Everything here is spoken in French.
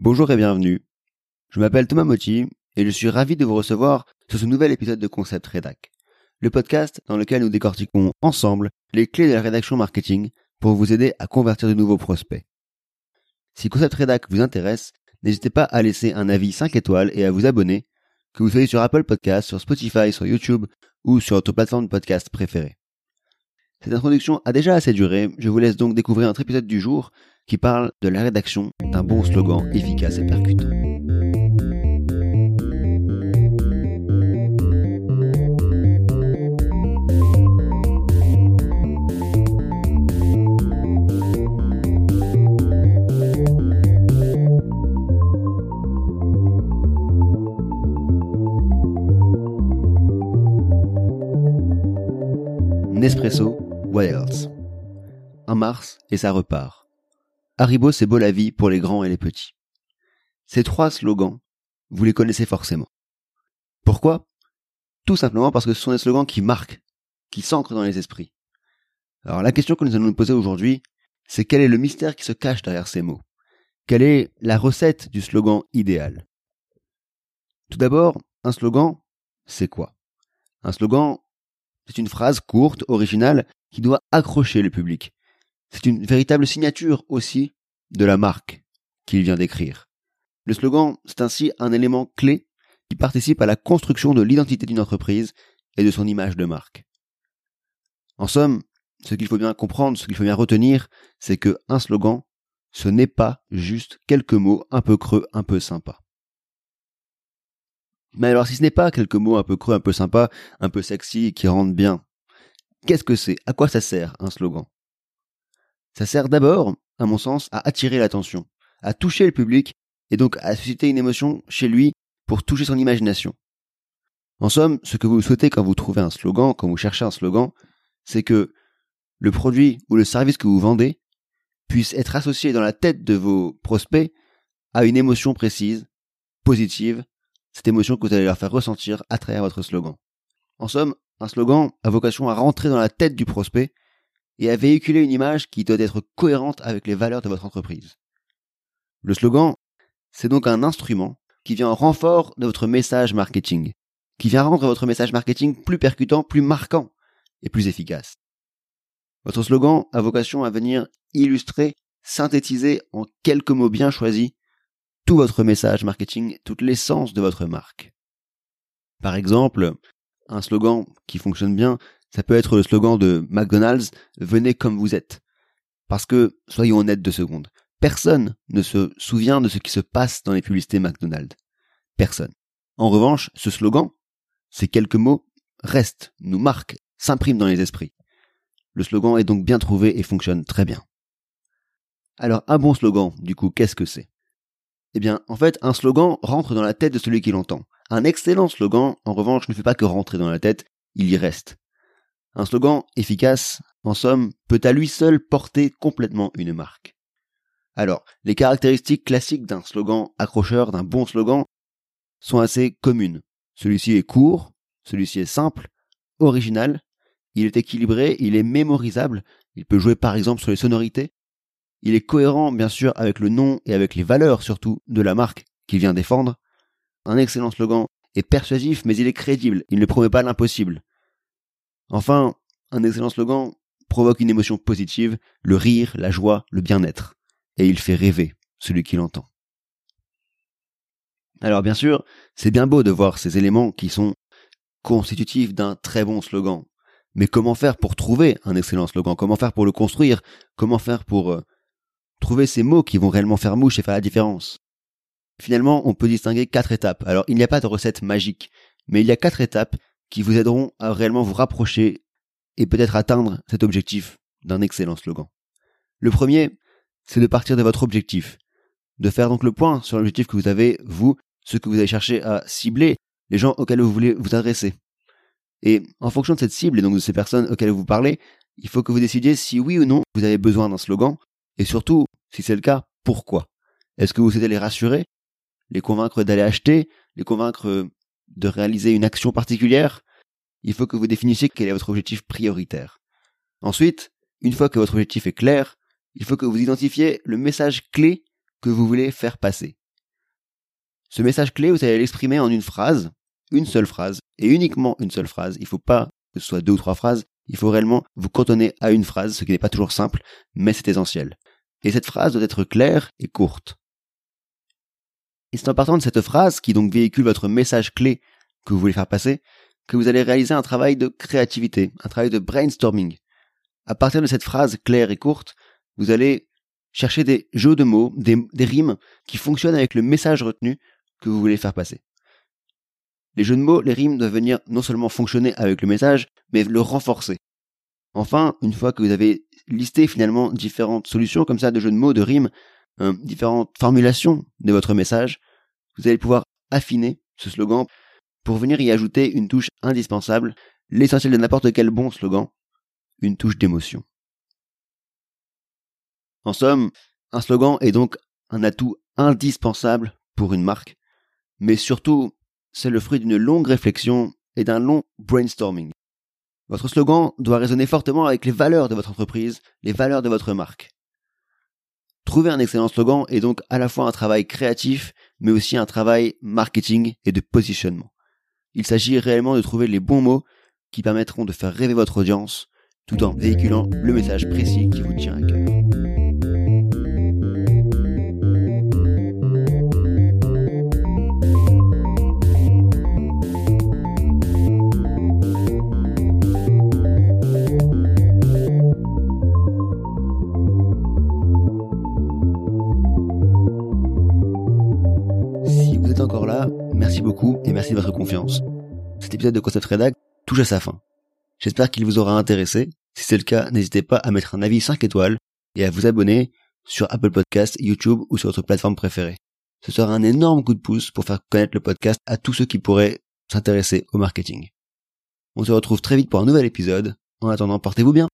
Bonjour et bienvenue. Je m'appelle Thomas Motti et je suis ravi de vous recevoir sur ce nouvel épisode de Concept Redac, le podcast dans lequel nous décortiquons ensemble les clés de la rédaction marketing pour vous aider à convertir de nouveaux prospects. Si Concept Redac vous intéresse, n'hésitez pas à laisser un avis 5 étoiles et à vous abonner, que vous soyez sur Apple Podcast, sur Spotify, sur YouTube ou sur votre plateforme de podcast préférée. Cette introduction a déjà assez duré, je vous laisse donc découvrir notre épisode du jour qui parle de la rédaction d'un bon slogan efficace et percutant. Nespresso, what else Un mars et ça repart. Haribo c'est beau la vie pour les grands et les petits. Ces trois slogans, vous les connaissez forcément. Pourquoi? Tout simplement parce que ce sont des slogans qui marquent, qui s'ancrent dans les esprits. Alors la question que nous allons nous poser aujourd'hui, c'est quel est le mystère qui se cache derrière ces mots? Quelle est la recette du slogan idéal? Tout d'abord, un slogan, c'est quoi? Un slogan, c'est une phrase courte, originale, qui doit accrocher le public. C'est une véritable signature aussi de la marque qu'il vient d'écrire. Le slogan, c'est ainsi un élément clé qui participe à la construction de l'identité d'une entreprise et de son image de marque. En somme, ce qu'il faut bien comprendre, ce qu'il faut bien retenir, c'est que un slogan, ce n'est pas juste quelques mots un peu creux, un peu sympas. Mais alors si ce n'est pas quelques mots un peu creux, un peu sympas, un peu sexy, qui rendent bien, qu'est-ce que c'est? À quoi ça sert un slogan? Ça sert d'abord, à mon sens, à attirer l'attention, à toucher le public et donc à susciter une émotion chez lui pour toucher son imagination. En somme, ce que vous souhaitez quand vous trouvez un slogan, quand vous cherchez un slogan, c'est que le produit ou le service que vous vendez puisse être associé dans la tête de vos prospects à une émotion précise, positive, cette émotion que vous allez leur faire ressentir à travers votre slogan. En somme, un slogan a vocation à rentrer dans la tête du prospect et à véhiculer une image qui doit être cohérente avec les valeurs de votre entreprise. Le slogan, c'est donc un instrument qui vient en renfort de votre message marketing, qui vient rendre votre message marketing plus percutant, plus marquant et plus efficace. Votre slogan a vocation à venir illustrer, synthétiser en quelques mots bien choisis tout votre message marketing, toute l'essence de votre marque. Par exemple, un slogan qui fonctionne bien, ça peut être le slogan de McDonald's, venez comme vous êtes. Parce que, soyons honnêtes deux secondes, personne ne se souvient de ce qui se passe dans les publicités McDonald's. Personne. En revanche, ce slogan, ces quelques mots, restent, nous marquent, s'impriment dans les esprits. Le slogan est donc bien trouvé et fonctionne très bien. Alors, un bon slogan, du coup, qu'est-ce que c'est? Eh bien, en fait, un slogan rentre dans la tête de celui qui l'entend. Un excellent slogan, en revanche, ne fait pas que rentrer dans la tête, il y reste. Un slogan efficace, en somme, peut à lui seul porter complètement une marque. Alors, les caractéristiques classiques d'un slogan accrocheur, d'un bon slogan, sont assez communes. Celui-ci est court, celui-ci est simple, original, il est équilibré, il est mémorisable, il peut jouer par exemple sur les sonorités, il est cohérent, bien sûr, avec le nom et avec les valeurs, surtout, de la marque qu'il vient défendre. Un excellent slogan est persuasif, mais il est crédible. Il ne promet pas l'impossible. Enfin, un excellent slogan provoque une émotion positive, le rire, la joie, le bien-être. Et il fait rêver celui qui l'entend. Alors bien sûr, c'est bien beau de voir ces éléments qui sont constitutifs d'un très bon slogan. Mais comment faire pour trouver un excellent slogan? Comment faire pour le construire? Comment faire pour euh, trouver ces mots qui vont réellement faire mouche et faire la différence? Finalement, on peut distinguer quatre étapes. Alors, il n'y a pas de recette magique, mais il y a quatre étapes qui vous aideront à réellement vous rapprocher et peut-être atteindre cet objectif d'un excellent slogan. Le premier, c'est de partir de votre objectif, de faire donc le point sur l'objectif que vous avez, vous, ce que vous allez chercher à cibler, les gens auxquels vous voulez vous adresser. Et en fonction de cette cible et donc de ces personnes auxquelles vous parlez, il faut que vous décidiez si oui ou non vous avez besoin d'un slogan, et surtout, si c'est le cas, pourquoi? Est-ce que vous souhaitez les rassurer, les convaincre d'aller acheter, les convaincre de réaliser une action particulière Il faut que vous définissiez quel est votre objectif prioritaire. Ensuite, une fois que votre objectif est clair, il faut que vous identifiez le message clé que vous voulez faire passer. Ce message clé, vous allez l'exprimer en une phrase, une seule phrase, et uniquement une seule phrase. Il ne faut pas que ce soit deux ou trois phrases. Il faut réellement vous cantonner à une phrase, ce qui n'est pas toujours simple, mais c'est essentiel. Et cette phrase doit être claire et courte. Et c'est en partant de cette phrase, qui donc véhicule votre message clé que vous voulez faire passer, que vous allez réaliser un travail de créativité, un travail de brainstorming. À partir de cette phrase claire et courte, vous allez chercher des jeux de mots, des, des rimes qui fonctionnent avec le message retenu que vous voulez faire passer. Les jeux de mots, les rimes doivent venir non seulement fonctionner avec le message, mais le renforcer. Enfin, une fois que vous avez listé finalement différentes solutions comme ça de jeux de mots, de rimes, euh, différentes formulations de votre message, vous allez pouvoir affiner ce slogan pour venir y ajouter une touche indispensable, l'essentiel de n'importe quel bon slogan, une touche d'émotion. En somme, un slogan est donc un atout indispensable pour une marque, mais surtout, c'est le fruit d'une longue réflexion et d'un long brainstorming. Votre slogan doit résonner fortement avec les valeurs de votre entreprise, les valeurs de votre marque. Trouver un excellent slogan est donc à la fois un travail créatif, mais aussi un travail marketing et de positionnement. Il s'agit réellement de trouver les bons mots qui permettront de faire rêver votre audience tout en véhiculant le message précis qui vous tient à cœur. Encore là, merci beaucoup et merci de votre confiance. Cet épisode de Concept Redact touche à sa fin. J'espère qu'il vous aura intéressé. Si c'est le cas, n'hésitez pas à mettre un avis 5 étoiles et à vous abonner sur Apple Podcast, YouTube ou sur votre plateforme préférée. Ce sera un énorme coup de pouce pour faire connaître le podcast à tous ceux qui pourraient s'intéresser au marketing. On se retrouve très vite pour un nouvel épisode. En attendant, portez-vous bien.